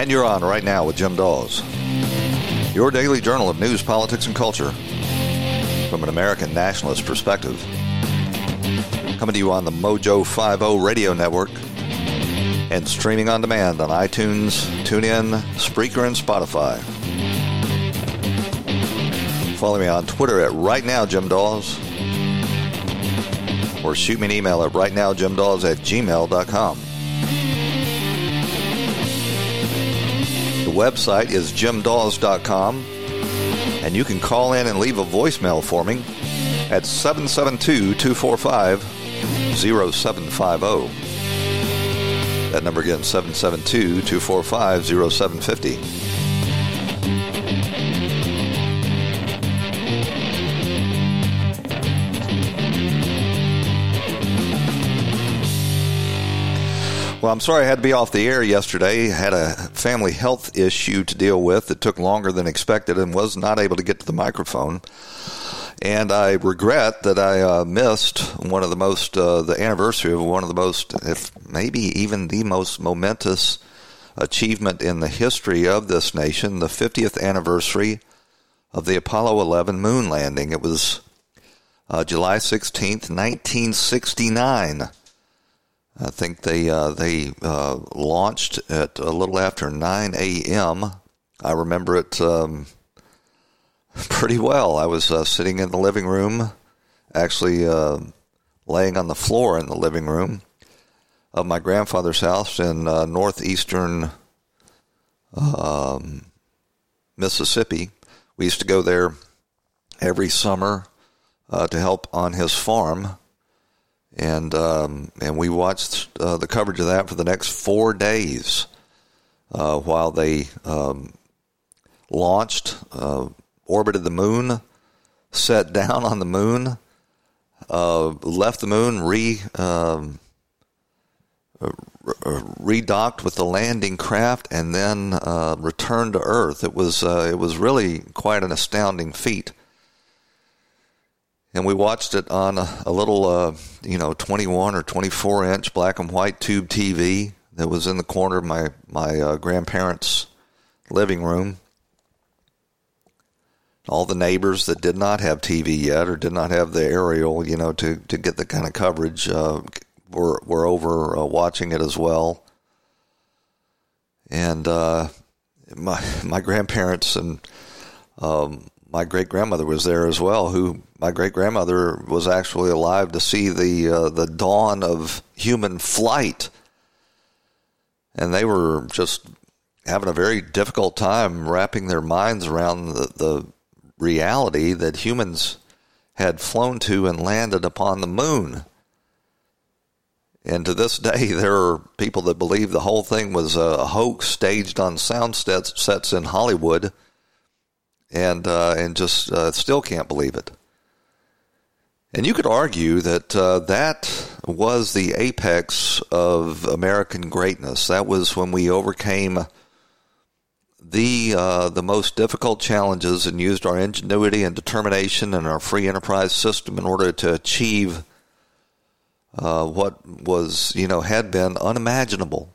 And you're on right now with Jim Daws, your daily journal of news, politics, and culture from an American nationalist perspective. Coming to you on the Mojo 50 radio network and streaming on demand on iTunes, TuneIn, Spreaker, and Spotify. Follow me on Twitter at Right Now Jim Daws or shoot me an email at rightnowjimdaws at gmail.com. website is jimdaws.com and you can call in and leave a voicemail for me at 772 245 0750. That number again, 772 245 0750. Well, I'm sorry I had to be off the air yesterday. I had a family health issue to deal with that took longer than expected and was not able to get to the microphone. And I regret that I uh, missed one of the most, uh, the anniversary of one of the most, if maybe even the most momentous achievement in the history of this nation, the 50th anniversary of the Apollo 11 moon landing. It was uh, July 16th, 1969. I think they uh, they uh, launched at a little after 9 a.m. I remember it um, pretty well. I was uh, sitting in the living room, actually uh, laying on the floor in the living room of my grandfather's house in uh, northeastern um, Mississippi. We used to go there every summer uh, to help on his farm and um, and we watched uh, the coverage of that for the next four days uh, while they um, launched, uh, orbited the moon, set down on the moon, uh, left the moon, re um, redocked with the landing craft, and then uh, returned to Earth. It was uh, it was really quite an astounding feat and we watched it on a, a little, uh, you know, 21 or 24 inch black and white tube TV that was in the corner of my my uh, grandparents' living room. All the neighbors that did not have TV yet or did not have the aerial, you know, to, to get the kind of coverage, uh, were were over uh, watching it as well. And uh, my my grandparents and um, my great grandmother was there as well, who my great grandmother was actually alive to see the uh, the dawn of human flight, and they were just having a very difficult time wrapping their minds around the, the reality that humans had flown to and landed upon the moon. And to this day, there are people that believe the whole thing was a hoax staged on sound sets, sets in Hollywood and uh, and just uh, still can't believe it. And you could argue that uh, that was the apex of American greatness. That was when we overcame the uh, the most difficult challenges and used our ingenuity and determination and our free enterprise system in order to achieve uh, what was you know had been unimaginable.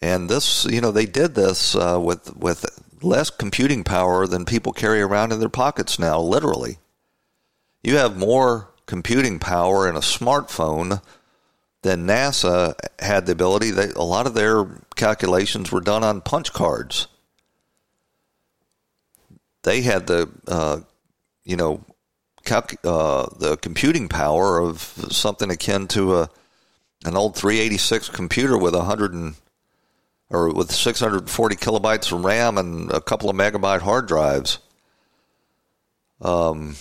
And this, you know, they did this uh, with with less computing power than people carry around in their pockets now. Literally, you have more computing power in a smartphone than NASA had the ability. They, a lot of their calculations were done on punch cards. They had the, uh, you know, calc- uh, the computing power of something akin to a an old 386 computer with a hundred and or with 640 kilobytes of RAM and a couple of megabyte hard drives. Um,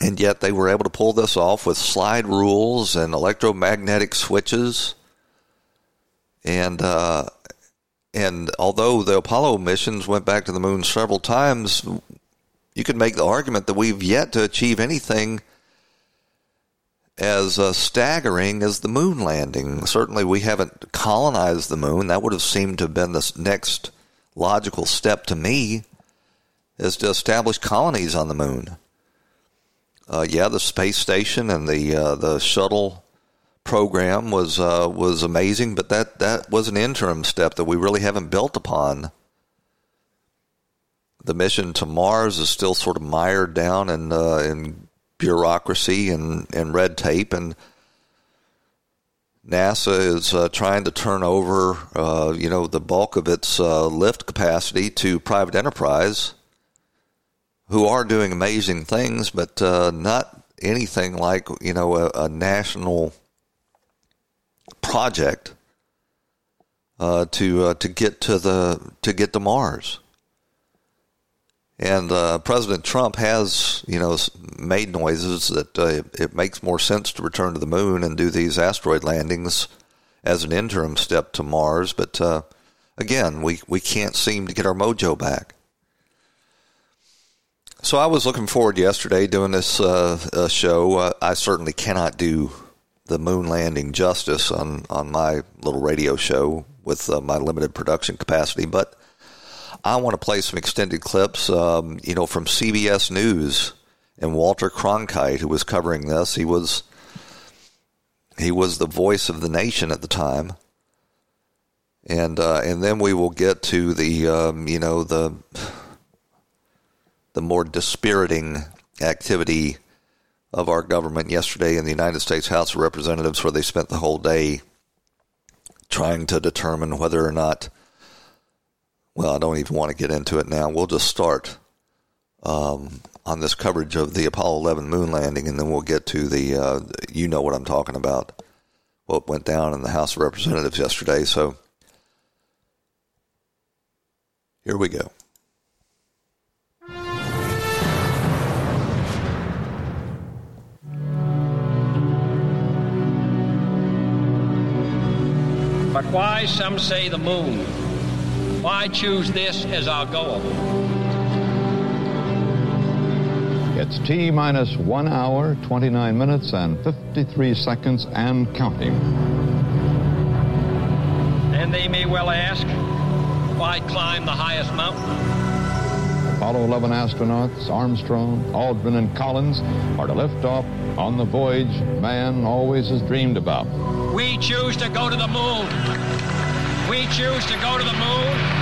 and yet they were able to pull this off with slide rules and electromagnetic switches. And uh, and although the Apollo missions went back to the moon several times, you could make the argument that we've yet to achieve anything as uh, staggering as the moon landing. Certainly, we haven't colonized the moon. That would have seemed to have been the next logical step to me, is to establish colonies on the moon. Uh, yeah, the space station and the uh, the shuttle program was uh, was amazing, but that that was an interim step that we really haven't built upon. The mission to Mars is still sort of mired down in uh, in bureaucracy and, and red tape, and NASA is uh, trying to turn over, uh, you know, the bulk of its uh, lift capacity to private enterprise, who are doing amazing things, but uh, not anything like you know a, a national project uh, to uh, to get to the to get to Mars. And uh, President Trump has, you know, made noises that uh, it, makes more sense to return to the moon and do these asteroid landings as an interim step to Mars. But uh, again, we, we can't seem to get our mojo back. So I was looking forward yesterday doing this uh, show. Uh, I certainly cannot do the moon landing justice on, on my little radio show with uh, my limited production capacity, but I want to play some extended clips, um, you know, from CBS News and Walter Cronkite, who was covering this. He was he was the voice of the nation at the time, and uh, and then we will get to the um, you know the the more dispiriting activity of our government yesterday in the United States House of Representatives, where they spent the whole day trying to determine whether or not well, I don't even want to get into it now. We'll just start um, on this coverage of the Apollo 11 moon landing, and then we'll get to the, uh, you know what I'm talking about, what went down in the House of Representatives yesterday. So here we go. But why, some say, the moon? Why choose this as our goal? It's T minus one hour, 29 minutes, and 53 seconds and counting. And they may well ask, why climb the highest mountain? Apollo 11 astronauts, Armstrong, Aldrin, and Collins, are to lift off on the voyage man always has dreamed about. We choose to go to the moon. We choose to go to the moon.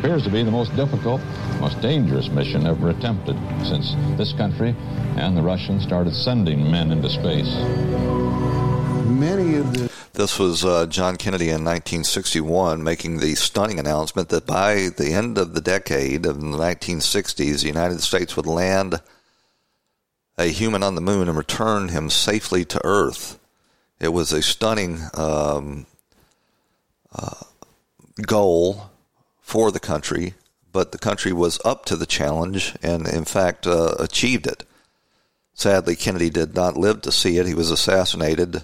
Appears to be the most difficult, most dangerous mission ever attempted since this country and the Russians started sending men into space. Many of the this was uh, John Kennedy in 1961 making the stunning announcement that by the end of the decade of the 1960s, the United States would land a human on the moon and return him safely to Earth. It was a stunning um, uh, goal for the country, but the country was up to the challenge and, in fact, uh, achieved it. Sadly, Kennedy did not live to see it. He was assassinated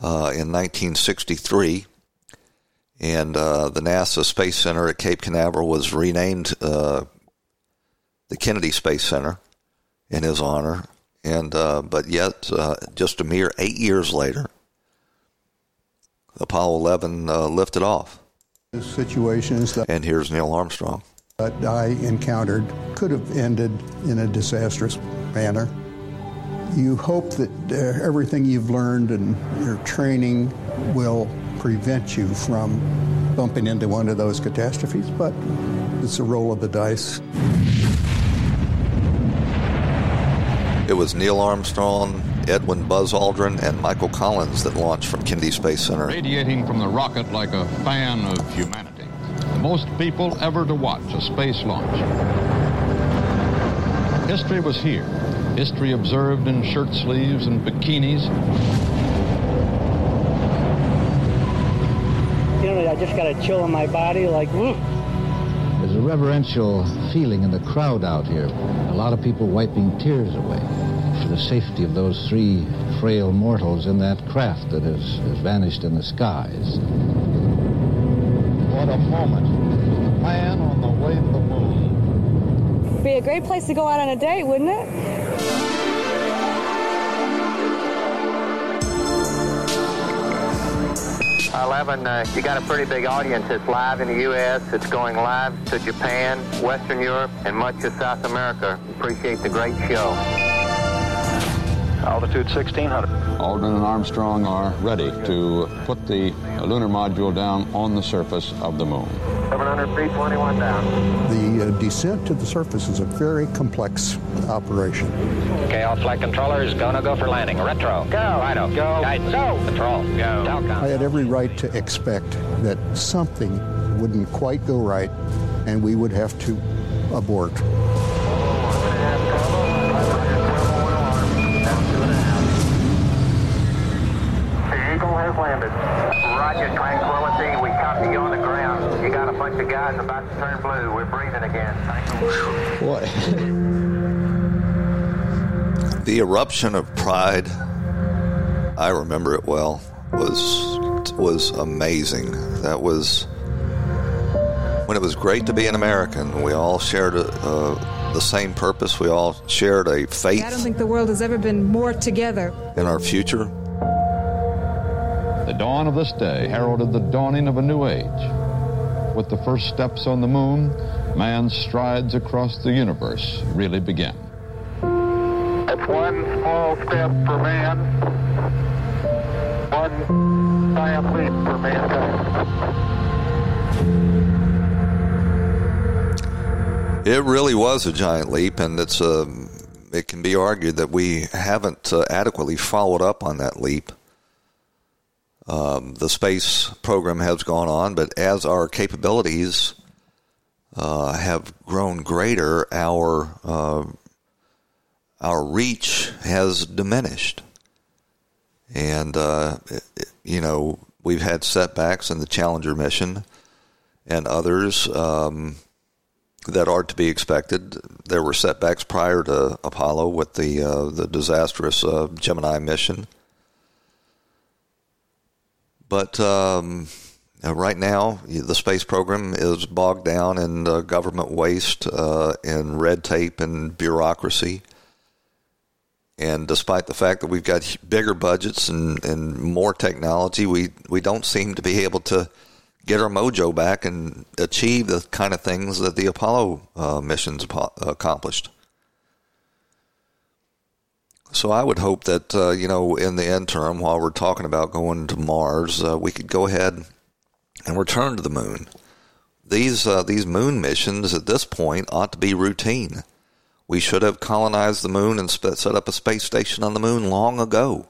uh, in 1963, and uh, the NASA Space Center at Cape Canaveral was renamed uh, the Kennedy Space Center in his honor and uh, but yet, uh, just a mere eight years later, Apollo 11 uh, lifted off. The situations that and here's Neil Armstrong that I encountered could have ended in a disastrous manner. You hope that uh, everything you've learned and your training will prevent you from bumping into one of those catastrophes, but it's a roll of the dice. It was Neil Armstrong, Edwin Buzz Aldrin, and Michael Collins that launched from Kennedy Space Center. Radiating from the rocket like a fan of humanity. The most people ever to watch a space launch. History was here. History observed in shirt sleeves and bikinis. You know, I just got a chill in my body, like, woo. There's a reverential feeling in the crowd out here. A lot of people wiping tears away for the safety of those three frail mortals in that craft that has, has vanished in the skies. What a moment. Man on the way to the moon. Be a great place to go out on a date, wouldn't it? 11, uh, you got a pretty big audience. It's live in the U.S., it's going live to Japan, Western Europe, and much of South America. Appreciate the great show. Altitude 1600. Aldrin and Armstrong are ready to put the lunar module down on the surface of the moon. 700 feet, 21 down. The uh, descent to the surface is a very complex operation. Okay, all flight controllers, go no go for landing. Retro. Go. Righto. Go. Guidance. Go. Control. Go. Telcom. I had every right to expect that something wouldn't quite go right and we would have to abort. Ground. You got a bunch of guys about to turn blue. We're breathing again. Thank you. Boy. The eruption of pride, I remember it well, was was amazing. That was when it was great to be an American. We all shared a, uh, the same purpose. We all shared a faith. I don't think the world has ever been more together. in our future. The dawn of this day heralded the dawning of a new age. With the first steps on the moon, man's strides across the universe really began. It's one small step for man, one giant leap for mankind. It really was a giant leap, and it's a. It can be argued that we haven't uh, adequately followed up on that leap. Um, the space program has gone on, but as our capabilities uh, have grown greater, our uh, our reach has diminished, and uh, it- you know we've had setbacks in the Challenger mission and others. Um, that are to be expected. There were setbacks prior to Apollo with the uh, the disastrous uh, Gemini mission, but um, uh, right now the space program is bogged down in uh, government waste, uh, in red tape and bureaucracy. And despite the fact that we've got bigger budgets and, and more technology, we, we don't seem to be able to get our mojo back and achieve the kind of things that the Apollo uh, missions accomplished. So I would hope that uh, you know in the interim, while we're talking about going to Mars, uh, we could go ahead and return to the moon. These uh, these moon missions at this point ought to be routine. We should have colonized the moon and set up a space station on the moon long ago.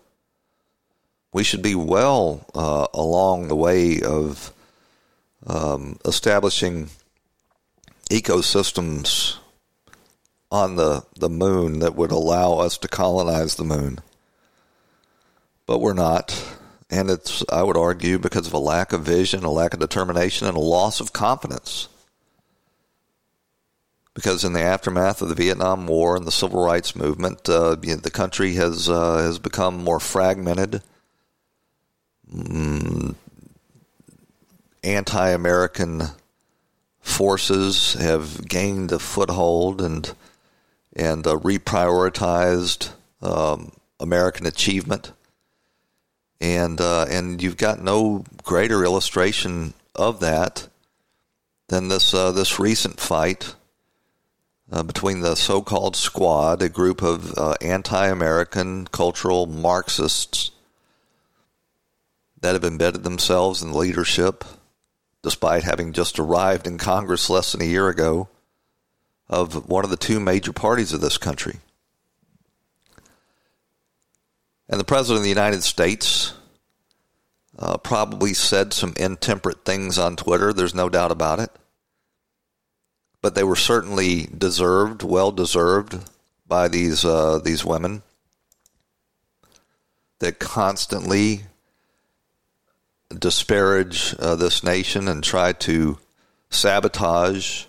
We should be well uh, along the way of um, establishing ecosystems on the, the moon that would allow us to colonize the moon. But we're not. And it's, I would argue, because of a lack of vision, a lack of determination, and a loss of confidence. Because in the aftermath of the Vietnam War and the Civil Rights Movement, uh, the country has uh, has become more fragmented. Mm, anti-American forces have gained a foothold and and uh, reprioritized um, American achievement, and uh, and you've got no greater illustration of that than this uh, this recent fight uh, between the so-called Squad, a group of uh, anti-American cultural Marxists that have embedded themselves in leadership despite having just arrived in Congress less than a year ago, of one of the two major parties of this country. And the President of the United States uh, probably said some intemperate things on Twitter, there's no doubt about it. But they were certainly deserved, well deserved by these uh, these women that constantly disparage uh, this nation and try to sabotage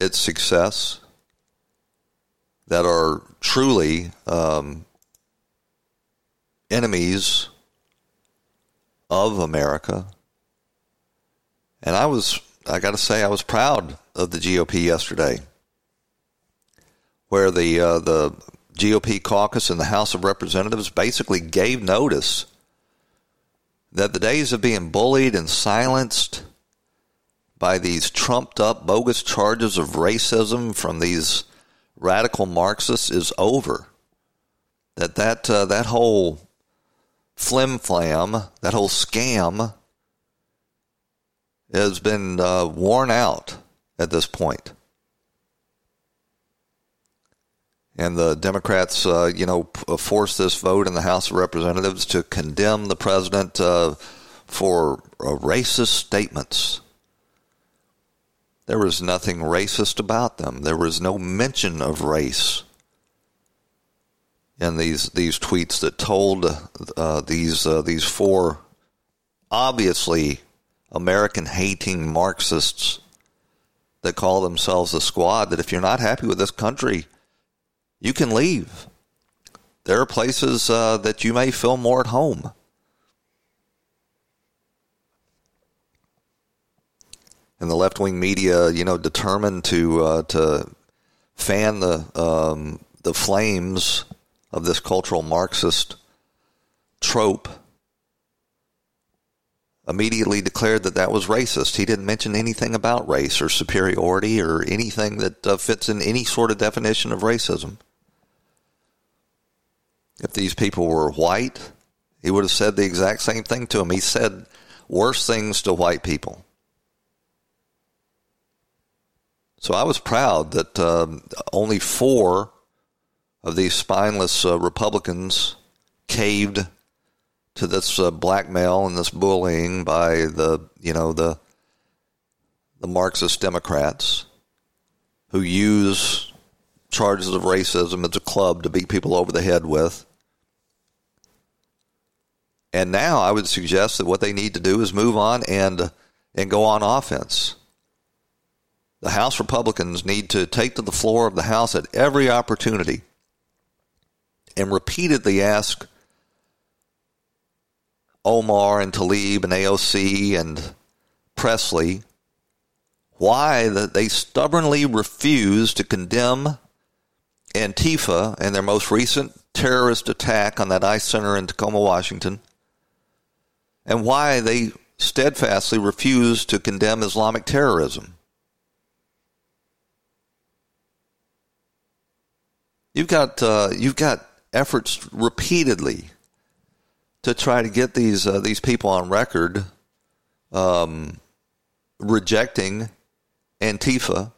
its success that are truly um, enemies of America. And I was, I got to say, I was proud of the GOP yesterday, where the uh, the GOP caucus in the House of Representatives basically gave notice that the days of being bullied and silenced by these trumped up bogus charges of racism from these radical Marxists is over. that that uh, that whole flim flam, that whole scam, has been uh, worn out at this point. And the Democrats, uh, you know, uh, forced this vote in the House of Representatives to condemn the president uh, for uh, racist statements. There was nothing racist about them. There was no mention of race in these these tweets that told uh, these uh, these four obviously American hating Marxists that call themselves the squad that if you're not happy with this country, you can leave. There are places uh, that you may feel more at home. And the left wing media, you know, determined to uh, to fan the um, the flames of this cultural Marxist trope immediately declared that that was racist. He didn't mention anything about race or superiority or anything that uh, fits in any sort of definition of racism. If these people were white, he would have said the exact same thing to them. He said worse things to white people. So I was proud that um, only four of these spineless uh, Republicans caved to this uh, blackmail and this bullying by the you know the the Marxist Democrats who use charges of racism as a club to beat people over the head with. And now I would suggest that what they need to do is move on and and go on offense. The House Republicans need to take to the floor of the House at every opportunity and repeatedly ask Omar and Tlaib and AOC and Presley why they stubbornly refuse to condemn Antifa and their most recent terrorist attack on that ICE center in Tacoma, Washington, and why they steadfastly refuse to condemn Islamic terrorism. You've got uh, you've got efforts repeatedly to try to get these uh, these people on record um, rejecting Antifa,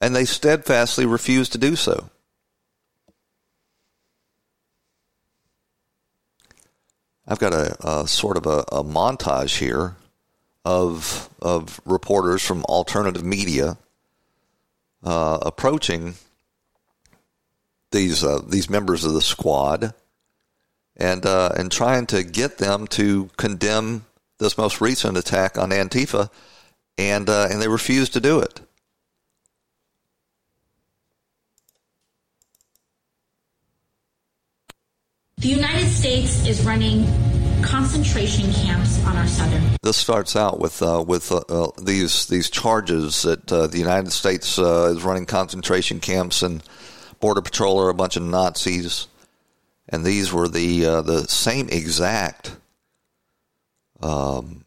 and they steadfastly refuse to do so. I've got a, a sort of a, a, montage here of of reporters from alternative media uh, approaching these uh, these members of the squad and uh, and trying to get them to condemn this most recent attack on Antifa, and uh, and they refused to do it. The United States is running concentration camps on our southern. This starts out with uh, with uh, uh, these these charges that uh, the United States uh, is running concentration camps and border patrol are a bunch of Nazis, and these were the uh, the same exact um,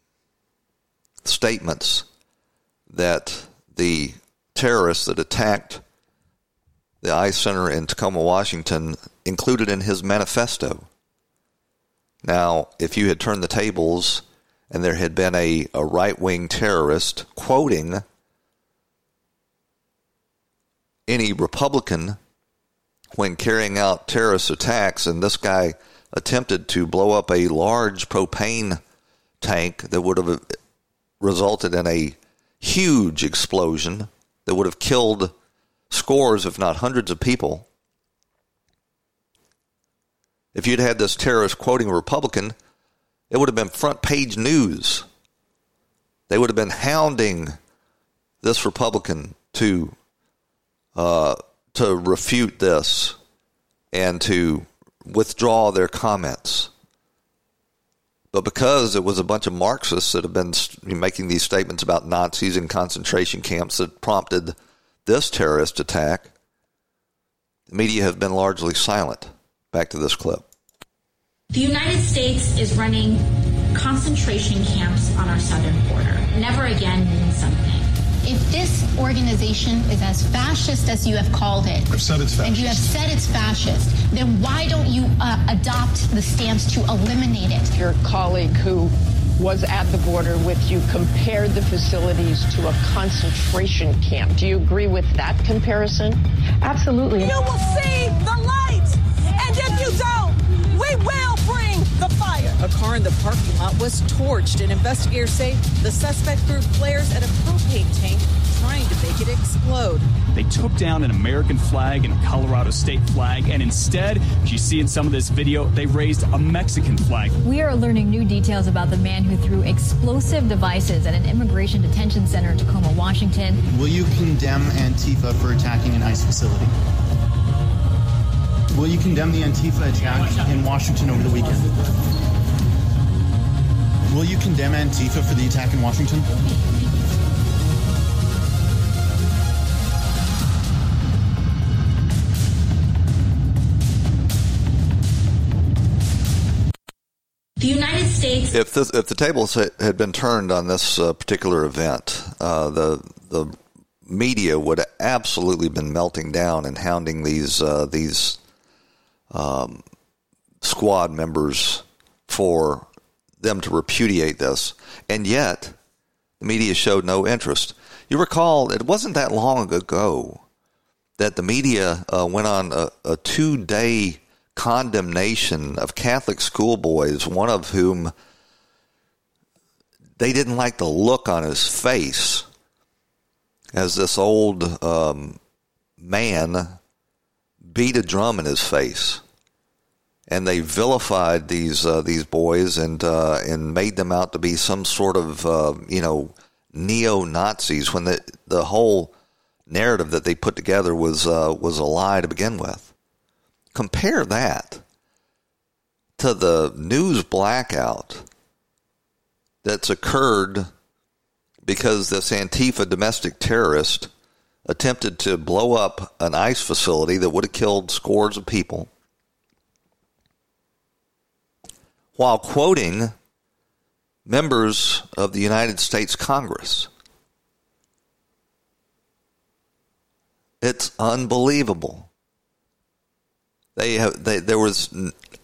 statements that the terrorists that attacked the ICE Center in Tacoma, Washington, included in his manifesto. Now, if you had turned the tables and there had been a, a right wing terrorist quoting any Republican when carrying out terrorist attacks, and this guy attempted to blow up a large propane tank that would have resulted in a huge explosion that would have killed scores, if not hundreds, of people. If you'd had this terrorist quoting a Republican, it would have been front page news. They would have been hounding this Republican to uh, to refute this and to withdraw their comments. But because it was a bunch of Marxists that have been making these statements about Nazis in concentration camps that prompted this terrorist attack, the media have been largely silent. Back to this clip. The United States is running concentration camps on our southern border. Never again means something. If this organization is as fascist as you have called it, I've said it's and you have said it's fascist, then why don't you uh, adopt the stance to eliminate it? Your colleague who was at the border with you compared the facilities to a concentration camp. Do you agree with that comparison? Absolutely. You will see the light. And if you don't, we will bring the fire. A car in the parking lot was torched, and investigators say the suspect threw flares at a propane tank trying to make it explode. They took down an American flag and a Colorado state flag, and instead, as you see in some of this video, they raised a Mexican flag. We are learning new details about the man who threw explosive devices at an immigration detention center in Tacoma, Washington. Will you condemn Antifa for attacking an ICE facility? Will you condemn the Antifa attack in Washington over the weekend? Will you condemn Antifa for the attack in Washington? The United States. If this, if the tables had been turned on this uh, particular event, uh, the the media would have absolutely been melting down and hounding these uh, these um, squad members for them to repudiate this, and yet the media showed no interest. You recall it wasn't that long ago that the media uh, went on a, a two day condemnation of Catholic schoolboys, one of whom they didn't like the look on his face as this old um, man beat a drum in his face. And they vilified these uh, these boys and uh, and made them out to be some sort of uh, you know neo Nazis when the the whole narrative that they put together was uh, was a lie to begin with. Compare that to the news blackout that's occurred because this Antifa domestic terrorist attempted to blow up an ICE facility that would have killed scores of people while quoting members of the United States Congress. It's unbelievable. They have they, there was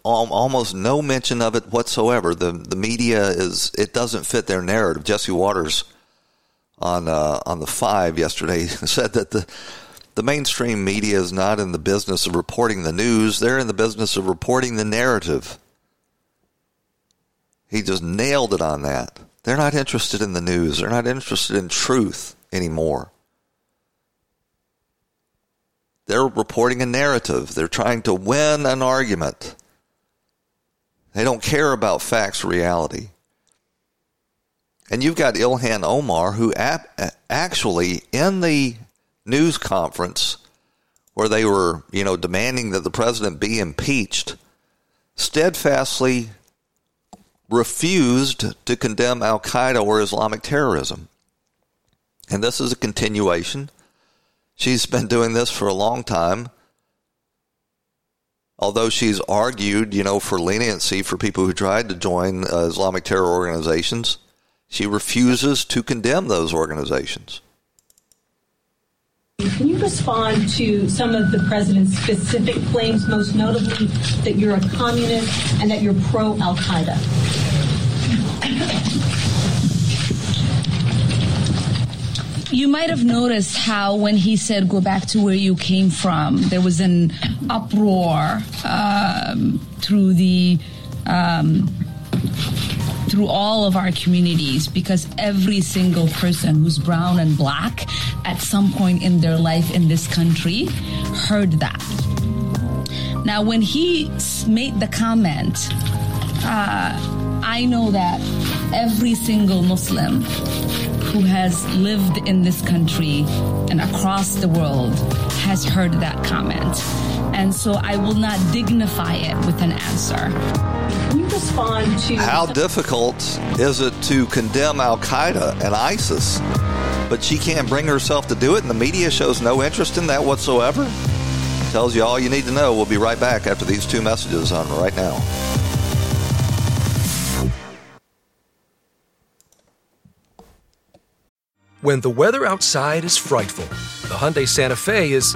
al- almost no mention of it whatsoever. The the media is it doesn't fit their narrative. Jesse Watters on uh, on the five yesterday said that the the mainstream media is not in the business of reporting the news. They're in the business of reporting the narrative. He just nailed it on that. They're not interested in the news. They're not interested in truth anymore. They're reporting a narrative. They're trying to win an argument. They don't care about facts, reality. And you've got Ilhan Omar, who ap- actually, in the news conference where they were, you know, demanding that the president be impeached, steadfastly refused to condemn Al Qaeda or Islamic terrorism. And this is a continuation. She's been doing this for a long time. Although she's argued, you know, for leniency for people who tried to join uh, Islamic terror organizations, she refuses to condemn those organizations. Can you respond to some of the president's specific claims, most notably that you're a communist and that you're pro Al Qaeda? You might have noticed how when he said "go back to where you came from," there was an uproar um, through the um, through all of our communities because every single person who's brown and black at some point in their life in this country heard that. Now, when he made the comment, uh, I know that every single Muslim who has lived in this country and across the world has heard that comment. And so I will not dignify it with an answer. Can you respond to How difficult is it to condemn Al Qaeda and ISIS? But she can't bring herself to do it, and the media shows no interest in that whatsoever. Tells you all you need to know. We'll be right back after these two messages on right now. When the weather outside is frightful, the Hyundai Santa Fe is,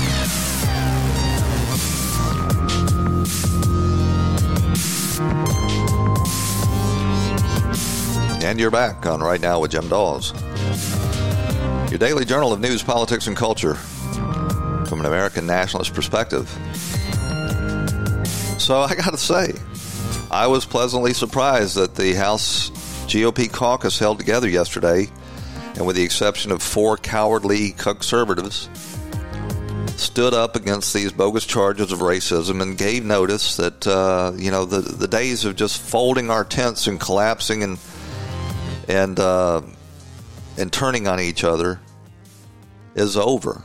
And you're back on Right Now with Jim Daws. Your daily journal of news, politics, and culture from an American nationalist perspective. So I got to say, I was pleasantly surprised that the House GOP caucus held together yesterday, and with the exception of four cowardly conservatives, stood up against these bogus charges of racism and gave notice that uh, you know the the days of just folding our tents and collapsing and and uh, and turning on each other is over.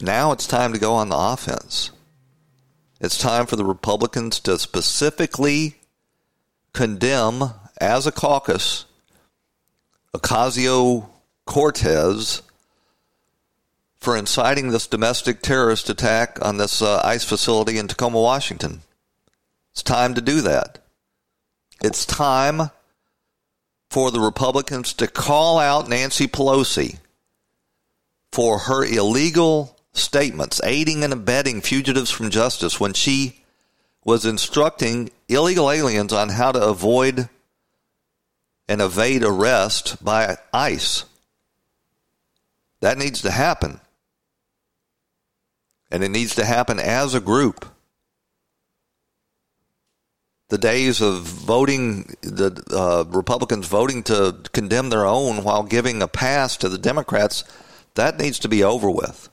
Now it's time to go on the offense. It's time for the Republicans to specifically condemn, as a caucus, Ocasio Cortez for inciting this domestic terrorist attack on this uh, ICE facility in Tacoma, Washington. It's time to do that. It's time for the Republicans to call out Nancy Pelosi for her illegal statements, aiding and abetting fugitives from justice when she was instructing illegal aliens on how to avoid and evade arrest by ICE. That needs to happen. And it needs to happen as a group. The days of voting, the uh, Republicans voting to condemn their own while giving a pass to the Democrats, that needs to be over with.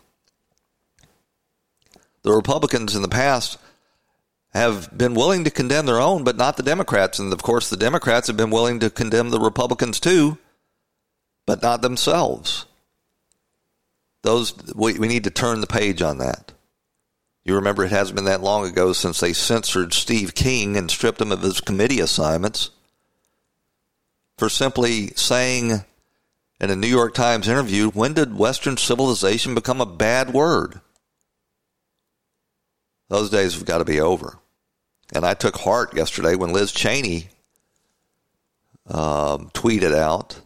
The Republicans in the past have been willing to condemn their own, but not the Democrats. And of course, the Democrats have been willing to condemn the Republicans too, but not themselves. Those we, we need to turn the page on that. You remember it hasn't been that long ago since they censored Steve King and stripped him of his committee assignments for simply saying in a New York Times interview, when did Western civilization become a bad word? Those days have got to be over. And I took heart yesterday when Liz Cheney um, tweeted out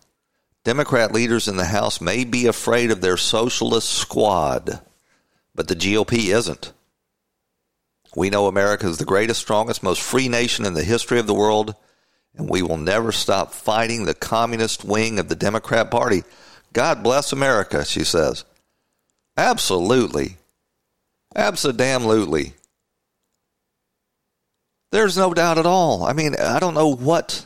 Democrat leaders in the House may be afraid of their socialist squad, but the GOP isn't. We know America is the greatest, strongest, most free nation in the history of the world, and we will never stop fighting the communist wing of the Democrat Party. God bless America, she says. Absolutely. Absolutely. There's no doubt at all. I mean, I don't know what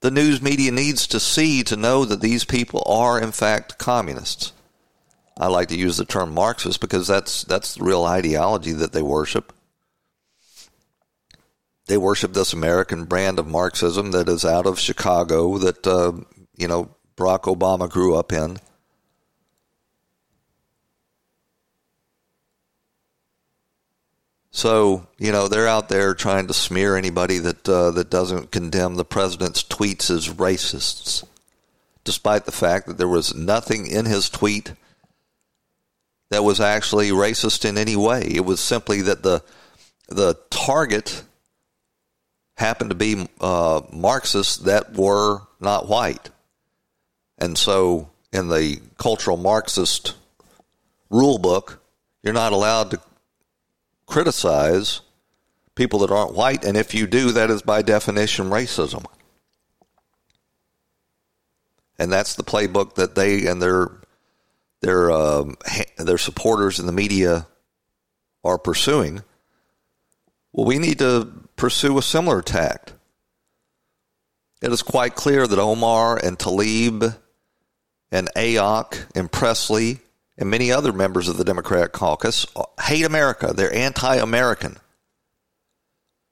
the news media needs to see to know that these people are, in fact, communists. I like to use the term Marxist because that's that's the real ideology that they worship. They worship this American brand of Marxism that is out of Chicago that uh, you know Barack Obama grew up in. So you know they're out there trying to smear anybody that uh, that doesn't condemn the president's tweets as racists, despite the fact that there was nothing in his tweet that was actually racist in any way. It was simply that the the target happened to be uh, Marxists that were not white, and so in the cultural Marxist rule book, you're not allowed to criticize people that aren't white, and if you do, that is by definition racism. and that's the playbook that they and their their um, their supporters in the media are pursuing. Well, we need to pursue a similar tact. It is quite clear that Omar and Tlaib and Ayok and Pressley and many other members of the Democratic caucus hate America. They're anti American.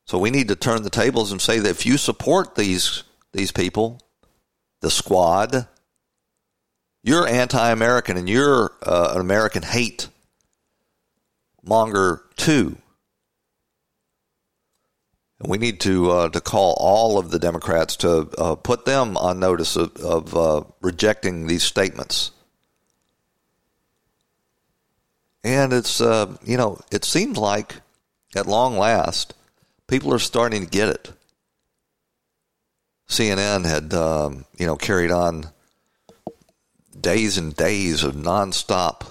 So we need to turn the tables and say that if you support these these people, the squad, you're anti-American and you're uh, an American hate monger too. And we need to uh, to call all of the Democrats to uh, put them on notice of, of uh, rejecting these statements. And it's uh, you know it seems like at long last people are starting to get it. CNN had, um, you know, carried on days and days of nonstop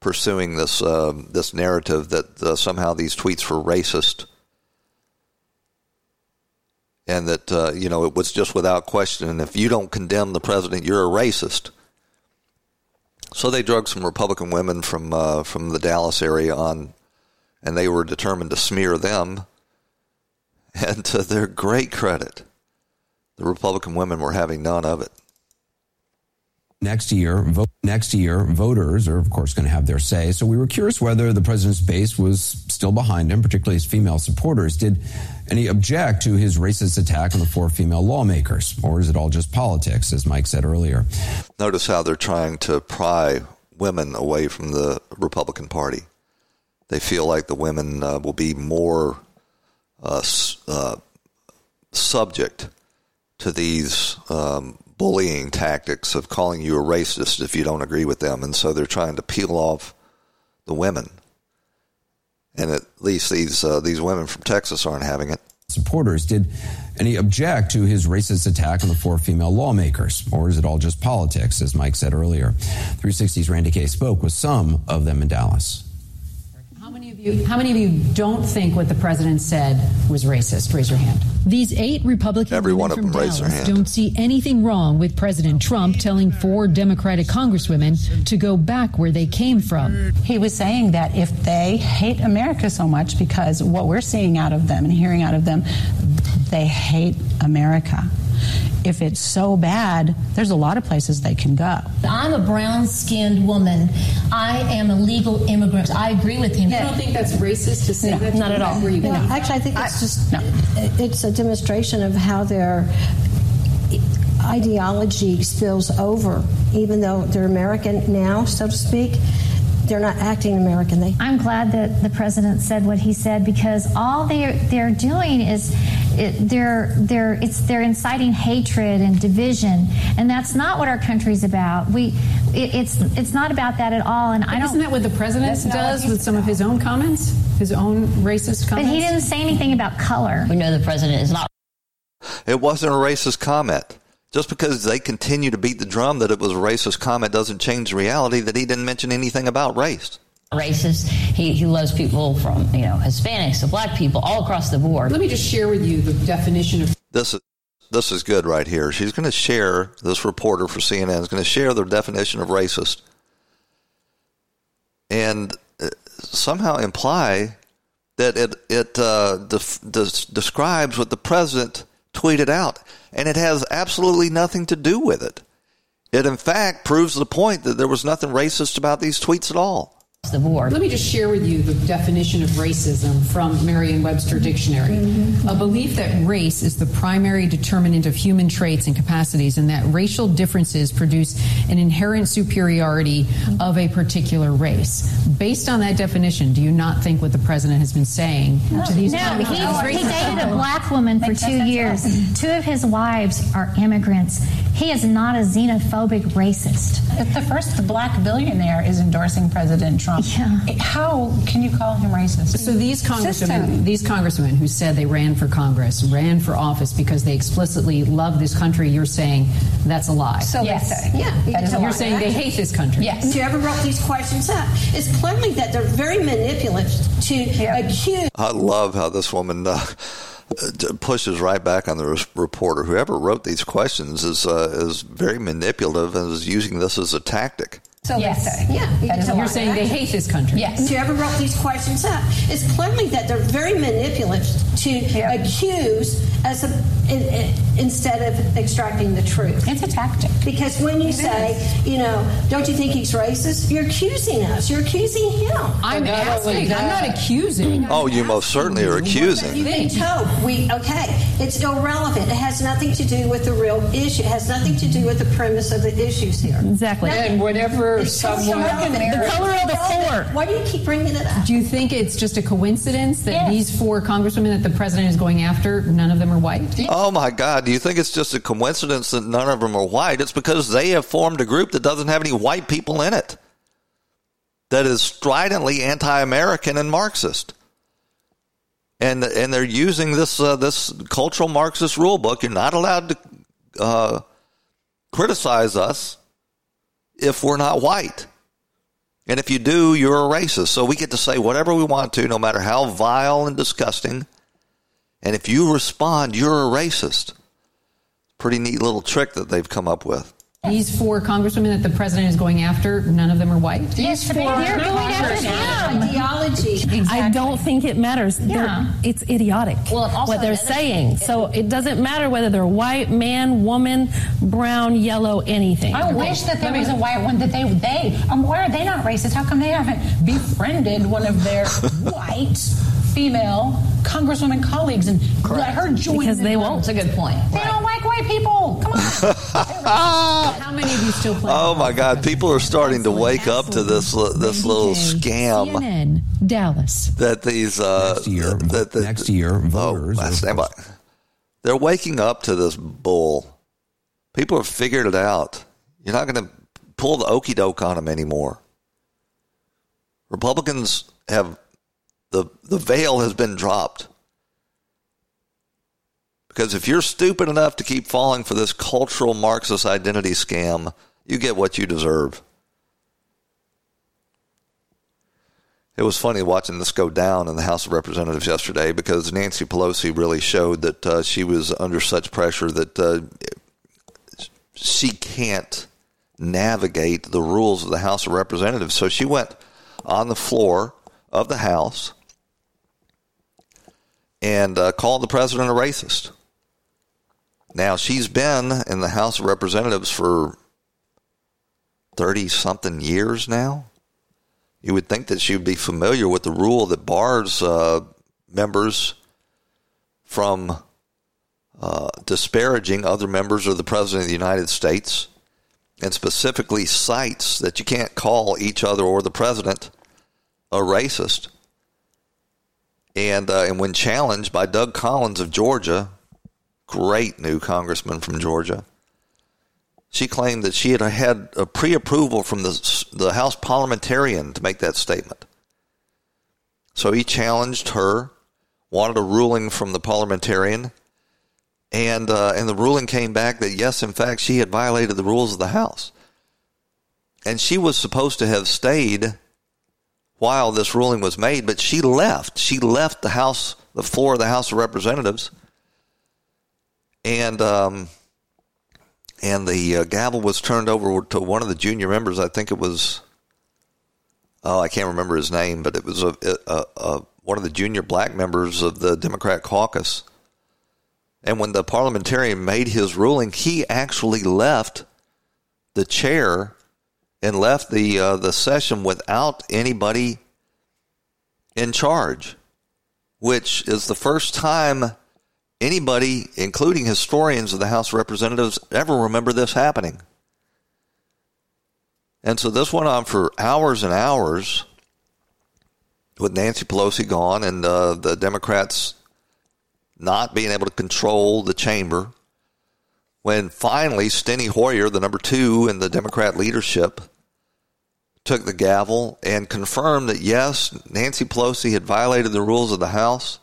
pursuing this uh, this narrative that uh, somehow these tweets were racist, and that uh, you know it was just without question. If you don't condemn the president, you're a racist. So they drug some Republican women from uh, from the Dallas area on, and they were determined to smear them and to their great credit, the Republican women were having none of it. Next year, vote, next year, voters are of course going to have their say. So we were curious whether the president's base was still behind him, particularly his female supporters. Did any object to his racist attack on the four female lawmakers, or is it all just politics, as Mike said earlier? Notice how they're trying to pry women away from the Republican Party. They feel like the women uh, will be more uh, uh, subject to these um, bullying tactics of calling you a racist if you don't agree with them, and so they're trying to peel off the women. And at least these uh, these women from Texas aren't having it. Supporters did any object to his racist attack on the four female lawmakers, or is it all just politics, as Mike said earlier? 360's Randi Kaye spoke with some of them in Dallas. You, how many of you don't think what the president said was racist? Raise your hand. These eight Republicans Every one of from them raise their hand. don't see anything wrong with President Trump telling four Democratic congresswomen to go back where they came from. He was saying that if they hate America so much because what we're seeing out of them and hearing out of them, they hate America. If it's so bad, there's a lot of places they can go. I'm a brown skinned woman. I am a legal immigrant. I agree with him. You don't think that's racist to say No, that? not at all. Where you No, came? Actually, I think it's just it's a demonstration of how their ideology spills over, even though they're American now, so to speak. They're not acting American. They I'm glad that the president said what he said because all they're they're doing is it, they're they're it's they're inciting hatred and division, and that's not what our country's about. We it, it's it's not about that at all. And I don't. Isn't that what the president does with some of his own comments? His own racist comments? But comments? he didn't say anything about color. We know the president is not. It wasn't a racist comment. Just because they continue to beat the drum that it was a racist comment doesn't change the reality that he didn't mention anything about race. Racist. He, he loves people from, you know, Hispanics to black people all across the board. Let me just share with you the definition of This is this is good right here. She's going to share this reporter for CNN is going to share the definition of racist and uh, somehow imply that it it uh, def- des- describes what the president tweeted out, and it has absolutely nothing to do with it. It in fact proves the point that there was nothing racist about these tweets at all. The board. Let me just share with you the definition of racism from Merriam-Webster Dictionary. Mm-hmm. A belief that race is the primary determinant of human traits and capacities and that racial differences produce an inherent superiority of a particular race. Based on that definition, do you not think what the president has been saying to these No, women he, oh, is he racist? dated a black woman for two years. Two of his wives are immigrants. He is not a xenophobic racist. If the first black billionaire is endorsing President Trump, how can you call him racist? So these System. congresswomen, these congresswomen who said they ran for Congress, ran for office because they explicitly love this country, you're saying that's a lie. So Yes. they say. Yeah, you That is can a You're lie. saying they hate this country. Yes. Whoever wrote these questions up, it's clearly that they're very manipulative to accuse. I love how this woman uh, uh, pushes right back on the reporter. Whoever wrote these questions is uh, is very manipulative and is using this as a tactic. So yes. they say. Yeah. That is, you're saying they hate this country. Yes. Whoever wrote these questions up, it's clearly that they're very manipulative to yep. accuse as a, in, in, instead of extracting the truth. It's a tactic. Because when you it say, is. you know, don't you think he's racist? You're accusing us. You're accusing him. I'm asking. I'm not accusing. Oh, you most certainly are accusing. You've been told. We okay. It's irrelevant. It has nothing to do with the real issue. It has nothing to do with the premise of the issues here. Exactly. Nothing. And whenever someone. The color of the four. Why do you keep bringing it up? Do you think it's just a coincidence that yes. these four congresswomen that the president is going after, none of them white? Oh my God! Do you think it's just a coincidence that none of them are white? It's because they have formed a group that doesn't have any white people in it. That is stridently anti-American and Marxist and and they're using this uh, this cultural Marxist rule book. You're not allowed to uh, criticize us if we're not white. And if you do, you're a racist. So we get to say whatever we want to, no matter how vile and disgusting. And if you respond, you're a racist. Pretty neat little trick that they've come up with. These four congresswomen that the president is going after, none of them are white. Yes, they're going after him. Ideology. Exactly. I don't think it matters. Yeah. They're, it's idiotic well, what they're saying. so it doesn't matter whether they're white, man, woman, brown, yellow, anything. I wish that there was a white one that they they. Um, why are they not racist? How come they haven't befriended one of their white female congresswoman colleagues and Correct. let her join because they won't. It's a good point. They right. don't like white people. Come on. How many of you still play? Oh my God! People are starting to wake up to this this little scam. CNN, Dallas. That these uh, next year, that, that, next year voters. Oh, stand by. They're waking up to this bull. People have figured it out. You're not going to pull the okey doke on them anymore. Republicans have the the veil has been dropped. Because if you're stupid enough to keep falling for this cultural Marxist identity scam, you get what you deserve. It was funny watching this go down in the House of Representatives yesterday because Nancy Pelosi really showed that uh, she was under such pressure that uh, she can't navigate the rules of the House of Representatives. So she went on the floor of the House and uh, called the president a racist. Now, she's been in the House of Representatives for 30 something years now. You would think that she would be familiar with the rule that bars uh, members from uh, disparaging other members of the President of the United States and specifically cites that you can't call each other or the President a racist. And, uh, and when challenged by Doug Collins of Georgia, great new congressman from Georgia, she claimed that she had had a pre-approval from the, the House parliamentarian to make that statement. So he challenged her, wanted a ruling from the parliamentarian, and uh, and the ruling came back that yes, in fact, she had violated the rules of the House, and she was supposed to have stayed while this ruling was made, but she left. She left the House, the floor of the House of Representatives, and um, and the uh, gavel was turned over to one of the junior members. I think it was, oh, I can't remember his name, but it was a, a, a one of the junior black members of the Democrat caucus. And when the parliamentarian made his ruling, he actually left the chair and left the uh, the session without anybody in charge, which is the first time anybody, including historians of the House of Representatives, ever remember this happening. And so this went on for hours and hours with Nancy Pelosi gone and uh, the Democrats not being able to control the chamber when finally Steny Hoyer, the number two in the Democrat leadership, took the gavel and confirmed that yes, Nancy Pelosi had violated the rules of the House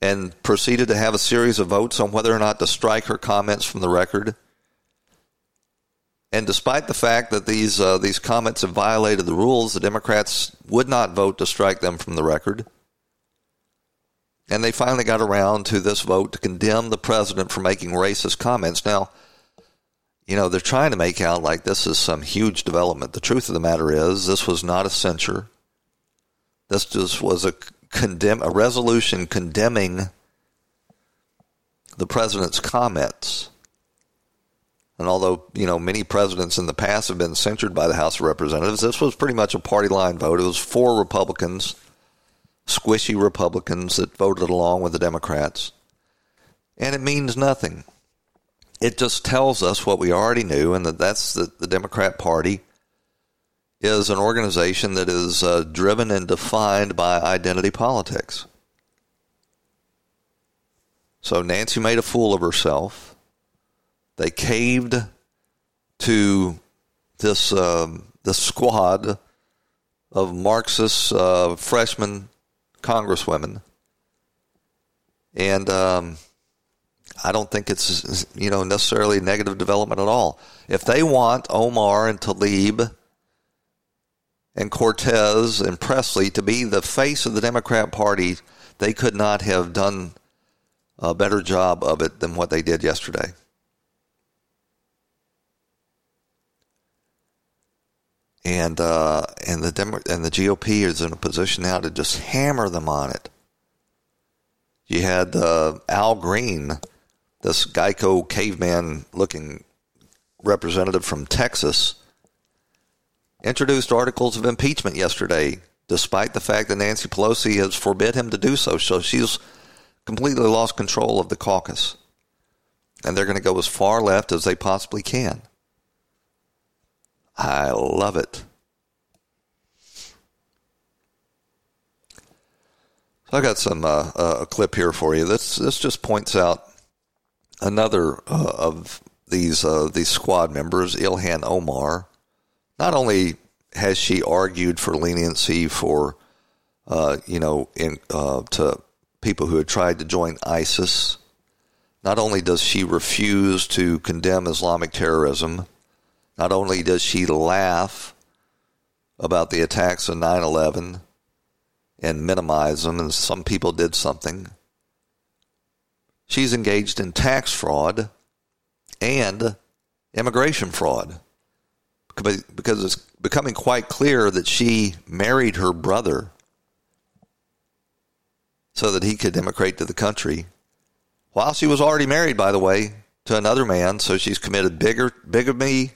and proceeded to have a series of votes on whether or not to strike her comments from the record. And despite the fact that these uh, these comments have violated the rules, the Democrats would not vote to strike them from the record. and they finally got around to this vote to condemn the president for making racist comments. Now, you know, they're trying to make out like this is some huge development. The truth of the matter is, this was not a censure. This just was a condemn a resolution condemning the president's comments. And although, you know, many presidents in the past have been censured by the House of Representatives, this was pretty much a party line vote. It was four Republicans, squishy Republicans that voted along with the Democrats. And it means nothing. It just tells us what we already knew, and that that's the, the Democrat Party is an organization that is uh, driven and defined by identity politics. So Nancy made a fool of herself. They caved to this this squad of Marxist uh, freshman congresswomen, and um, I don't think it's you know necessarily negative development at all. If they want Omar and Tlaib and Cortez and Pressley to be the face of the Democrat Party, they could not have done a better job of it than what they did yesterday. And uh, and the Demo- and the GOP is in a position now to just hammer them on it. You had uh, Al Green, this Geico caveman looking representative from Texas, introduced articles of impeachment yesterday, despite the fact that Nancy Pelosi has forbid him to do so. So she's completely lost control of the caucus. And they're going to go as far left as they possibly can. I love it. So I got some uh, uh, a clip here for you. This this just points out another uh, of these uh, these squad members, Ilhan Omar, not only has she argued for leniency for, uh, you know, in, uh, to people who had tried to join ISIS, not only does she refuse to condemn Islamic terrorism, not only does she laugh about the attacks of 9 11 and minimize them, and some people did something, she's engaged in tax fraud and immigration fraud because it's becoming quite clear that she married her brother so that he could immigrate to the country while she was already married, by the way, to another man. So she's committed bigger bigamy.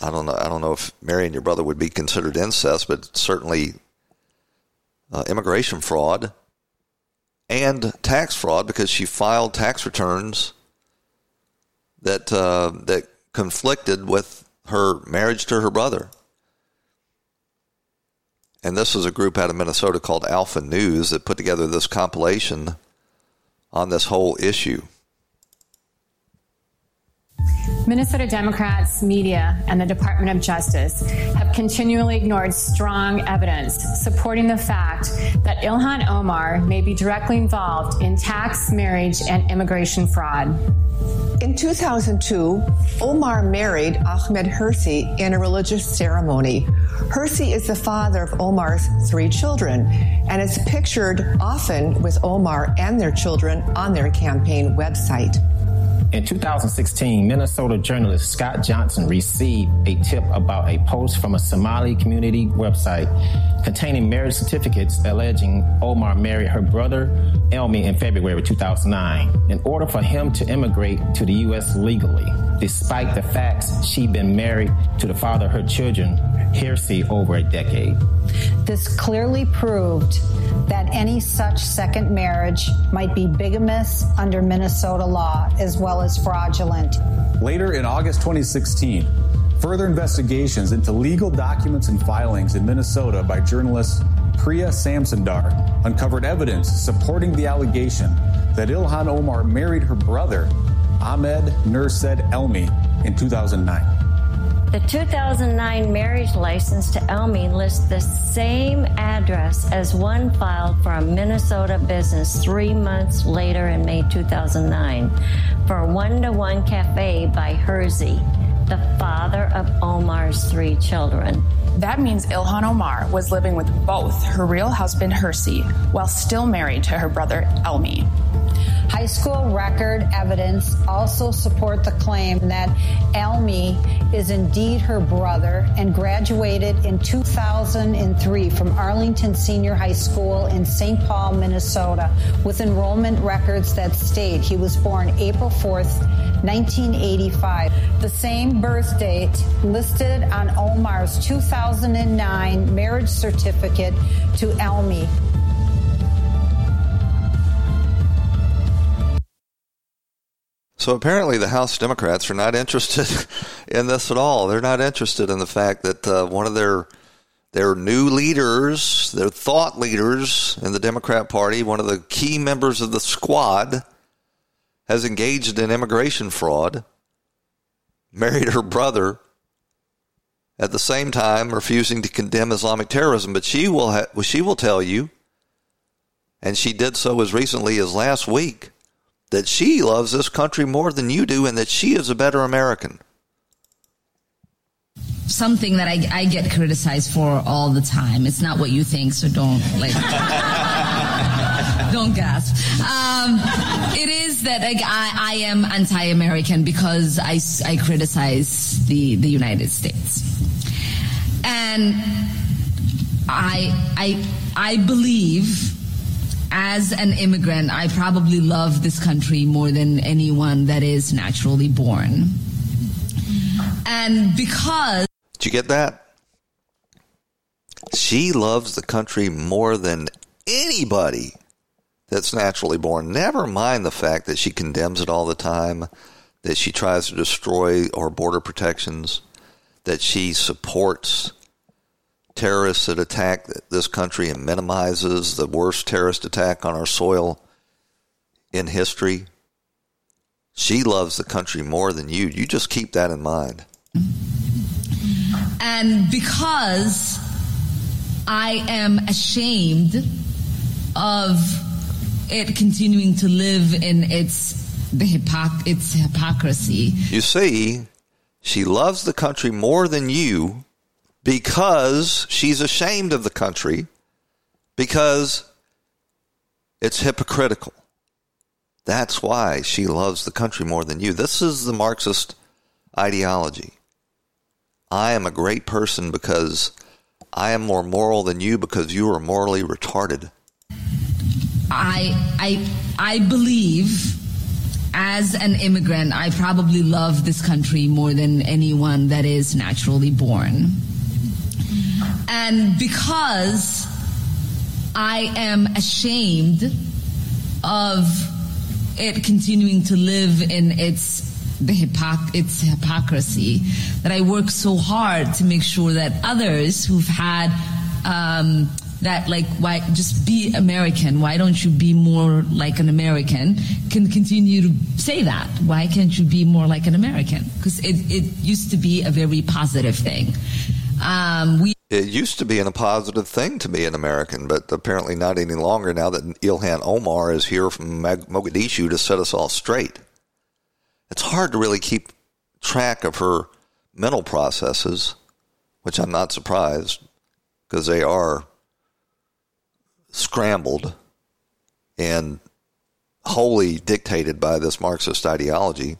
I don't know. I don't know if marrying your brother would be considered incest, but certainly uh, immigration fraud and tax fraud because she filed tax returns that uh, that conflicted with her marriage to her brother. And this is a group out of Minnesota called Alpha News that put together this compilation on this whole issue. Minnesota Democrats, media, and the Department of Justice have continually ignored strong evidence supporting the fact that Ilhan Omar may be directly involved in tax, marriage, and immigration fraud. In 2002, Omar married Ahmed Hirsi in a religious ceremony. Hirsi is the father of Omar's three children and is pictured often with Omar and their children on their campaign website. In 2016, Minnesota journalist Scott Johnson received a tip about a post from a Somali community website containing marriage certificates alleging Omar married her brother, Elmi, in February 2009 in order for him to immigrate to the U.S. legally, despite the facts she'd been married to the father of her children, Hirsi, over a decade. This clearly proved that any such second marriage might be bigamous under Minnesota law as well as fraudulent. Later in August 2016, further investigations into legal documents and filings in Minnesota by journalist Preya Samsundar uncovered evidence supporting the allegation that Ilhan Omar married her brother, Ahmed Nur Said Elmi, in 2009. The 2009 marriage license to Elmi lists the same address as one filed for a Minnesota business three months later in May 2009 for a One to One Cafe by Hirsi. The father of Omar's three children. That means Ilhan Omar was living with both her real husband, Hirsi, while still married to her brother, Elmi. High school record evidence also support the claim that Elmi is indeed her brother and graduated in 2003 from Arlington Senior High School in St. Paul, Minnesota, with enrollment records that state he was born April 4th, 1985. The same birth date listed on Omar's 2009 marriage certificate to Elmi. So apparently, the House Democrats are not interested in this at all. They're not interested in the fact that uh, one of their their new leaders, their thought leaders in the Democrat Party, one of the key members of the squad, has engaged in immigration fraud, married her brother, at the same time refusing to condemn Islamic terrorism. But she will ha- she will tell you, and she did so as recently as last week that she loves this country more than you do and that she is a better American. Something that I, I get criticized for all the time. It's not what you think, so don't like. don't gasp. Um, it is that like, I, I am anti-American because I, I criticize the, the United States, and I I I believe as an immigrant, I probably love this country more than anyone that is naturally born. And because. Did you get that? She loves the country more than anybody that's naturally born. Never mind the fact that she condemns it all the time, that she tries to destroy our border protections, that she supports terrorists that attack this country and minimizes the worst terrorist attack on our soil in history. She loves the country more than you. You just keep that in mind. And because I am ashamed of it continuing to live in its the hypoc- its hypocrisy. You see, she loves the country more than you because she's ashamed of the country because it's hypocritical. That's why she loves the country more than you. This is the Marxist ideology. I am a great person because I am more moral than you because you are morally retarded. I I I believe as an immigrant I probably love this country more than anyone that is naturally born. And because I am ashamed of it continuing to live in its the hypoc- its hypocrisy that I work so hard to make sure that others who've had um, that like why just be American. Why don't you be more like an American? Can continue to say that. Why can't you be more like an American? Because it, it used to be a very positive thing. Um, we it used to be a positive thing to be an American, but apparently not any longer now that Ilhan Omar is here from Mogadishu to set us all straight. It's hard to really keep track of her mental processes, which I'm not surprised because they are scrambled and wholly dictated by this Marxist ideology,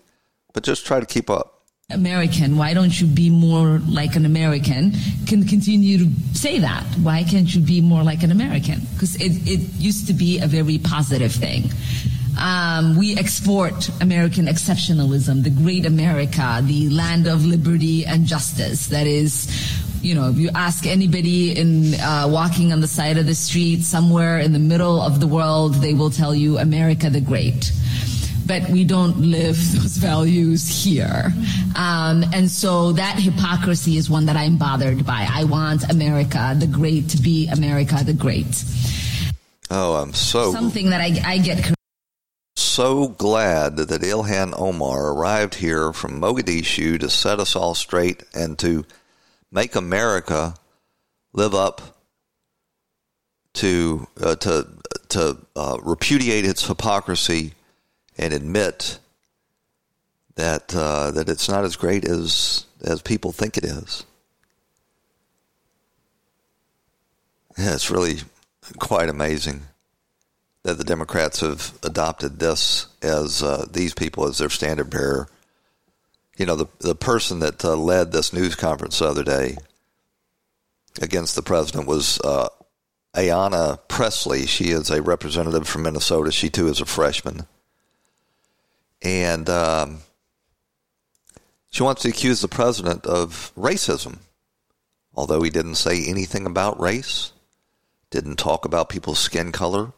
but just try to keep up. American, why don't you be more like an American, can continue to say that. Why can't you be more like an American? Because it, it used to be a very positive thing. Um, we export American exceptionalism, the great America, the land of liberty and justice. That is, you know, if you ask anybody in uh, walking on the side of the street somewhere in the middle of the world, they will tell you America the Great but we don't live those values here. Um, and so that hypocrisy is one that I'm bothered by. I want America the Great to be America the Great. Oh, I'm so. Something that I, I get. So glad that Ilhan Omar arrived here from Mogadishu to set us all straight and to make America live up to uh, to to uh, repudiate its hypocrisy and admit that uh, that it's not as great as as people think it is. Yeah, it's really quite amazing that the Democrats have adopted this as uh, these people as their standard bearer. You know, the the person that uh, led this news conference the other day against the president was uh, Ayanna Pressley. She is a representative from Minnesota. She too is a freshman, and um, she wants to accuse the president of racism, although he didn't say anything about race, didn't talk about people's skin color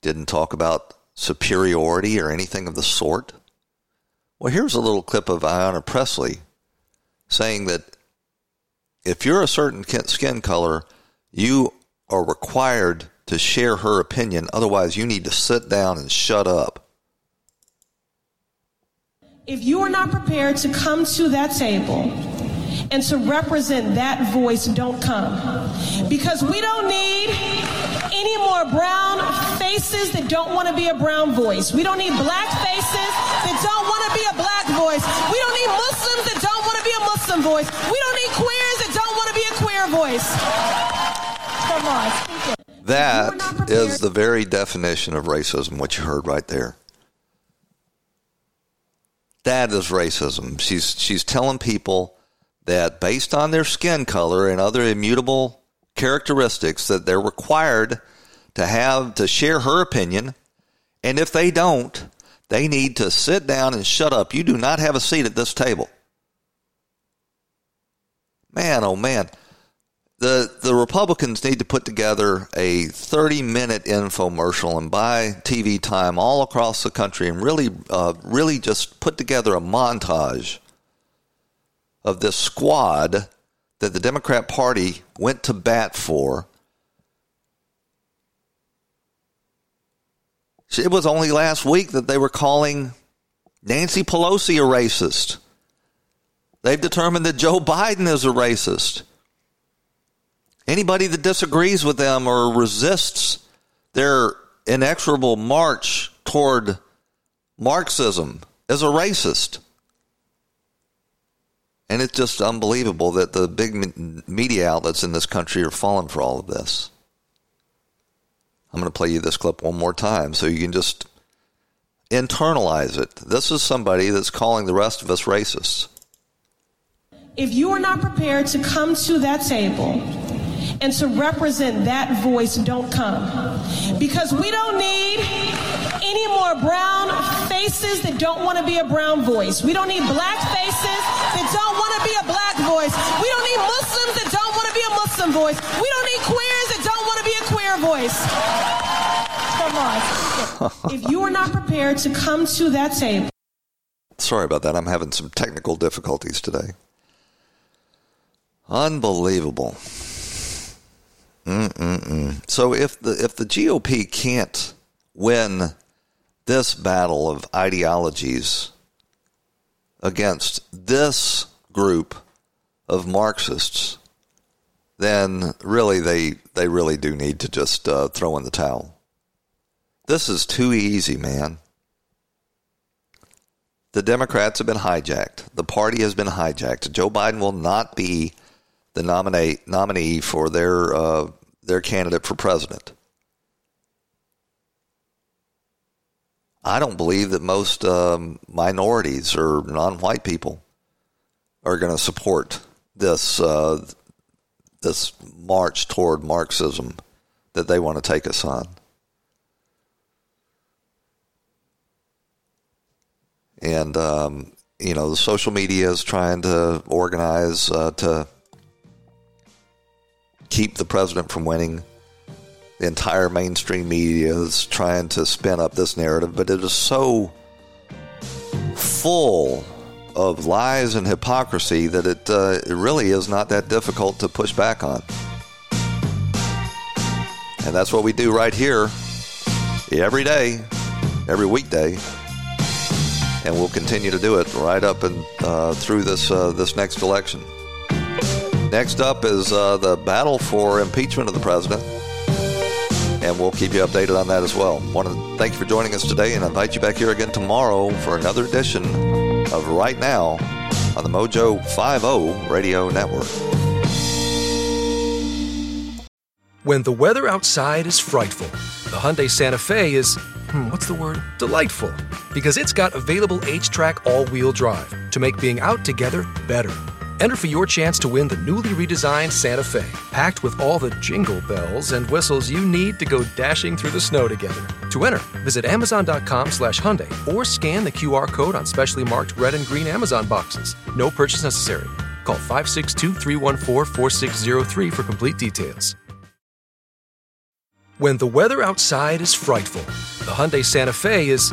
didn't talk about superiority or anything of the sort. Well, here's a little clip of Ayanna Pressley saying that if you're a certain skin color, you are required to share her opinion. Otherwise, you need to sit down and shut up. If you are not prepared to come to that table and to represent that voice, don't come. Because we don't need any more brown faces that don't want to be a brown voice. We don't need black faces that don't want to be a black voice. We don't need Muslims that don't want to be a Muslim voice. We don't need queers that don't want to be a queer voice. Come on, speak it. That is the very definition of racism, what you heard right there. That is racism. She's she's telling people that based on their skin color and other immutable characteristics that they're required to have to share her opinion. And if they don't they need to sit down and shut up. You do not have a seat at this table. Man oh man. The the Republicans need to put together a 30 minute infomercial and buy TV time all across the country and really uh, really just put together a montage of this squad that the Democrat Party went to bat for. It was only last week that they were calling Nancy Pelosi a racist. They've determined that Joe Biden is a racist. Anybody that disagrees with them or resists their inexorable march toward Marxism is a racist. And it's just unbelievable that the big media outlets in this country are falling for all of this. I'm going to play you this clip one more time so you can just internalize it. This is somebody that's calling the rest of us racists. If you are not prepared to come to that table and to represent that voice, don't come. Because we don't need any more brown faces that don't want to be a brown voice. We don't need black faces that don't want to be a black voice. We don't need Muslims that don't want to be a Muslim voice. We don't need queers voice. Come on. if you are not prepared to come to that table. Sorry about that. I'm having some technical difficulties today. Unbelievable. Mm-mm-mm. So if the if the GOP can't win this battle of ideologies against this group of Marxists, then really they they really do need to just uh, throw in the towel. This is too easy, man. The Democrats have been hijacked. The party has been hijacked. Joe Biden will not be the nominate nominee for their uh, their candidate for president. I don't believe that most um, minorities or non-white people are going to support this uh, this march toward Marxism that they want to take us on. And um, you know, the social media is trying to organize uh, to keep the president from winning the entire mainstream media is trying to spin up this narrative, but it is so full of lies and hypocrisy that it, uh, it really is not that difficult to push back on. And that's what we do right here every day, every weekday. And we'll continue to do it right up and uh, through this uh, this next election. Next up is uh, the battle for impeachment of the president. and we'll keep you updated on that as well. Want to thank you for joining us today and invite you back here again tomorrow for another edition of Right Now on the Mojo 50 Radio Network. When the weather outside is frightful, the Hyundai Santa Fe is, hmm, what's the word? Delightful. Because it's got available HTRAC all wheel drive to make being out together better. Enter for your chance to win the newly redesigned Santa Fe, packed with all the jingle bells and whistles you need to go dashing through the snow together. To enter, visit Amazon.com slash Hyundai or scan the QR code on specially marked red and green Amazon boxes. No purchase necessary. Call 562 314 4603 for complete details. When the weather outside is frightful, the Hyundai Santa Fe is,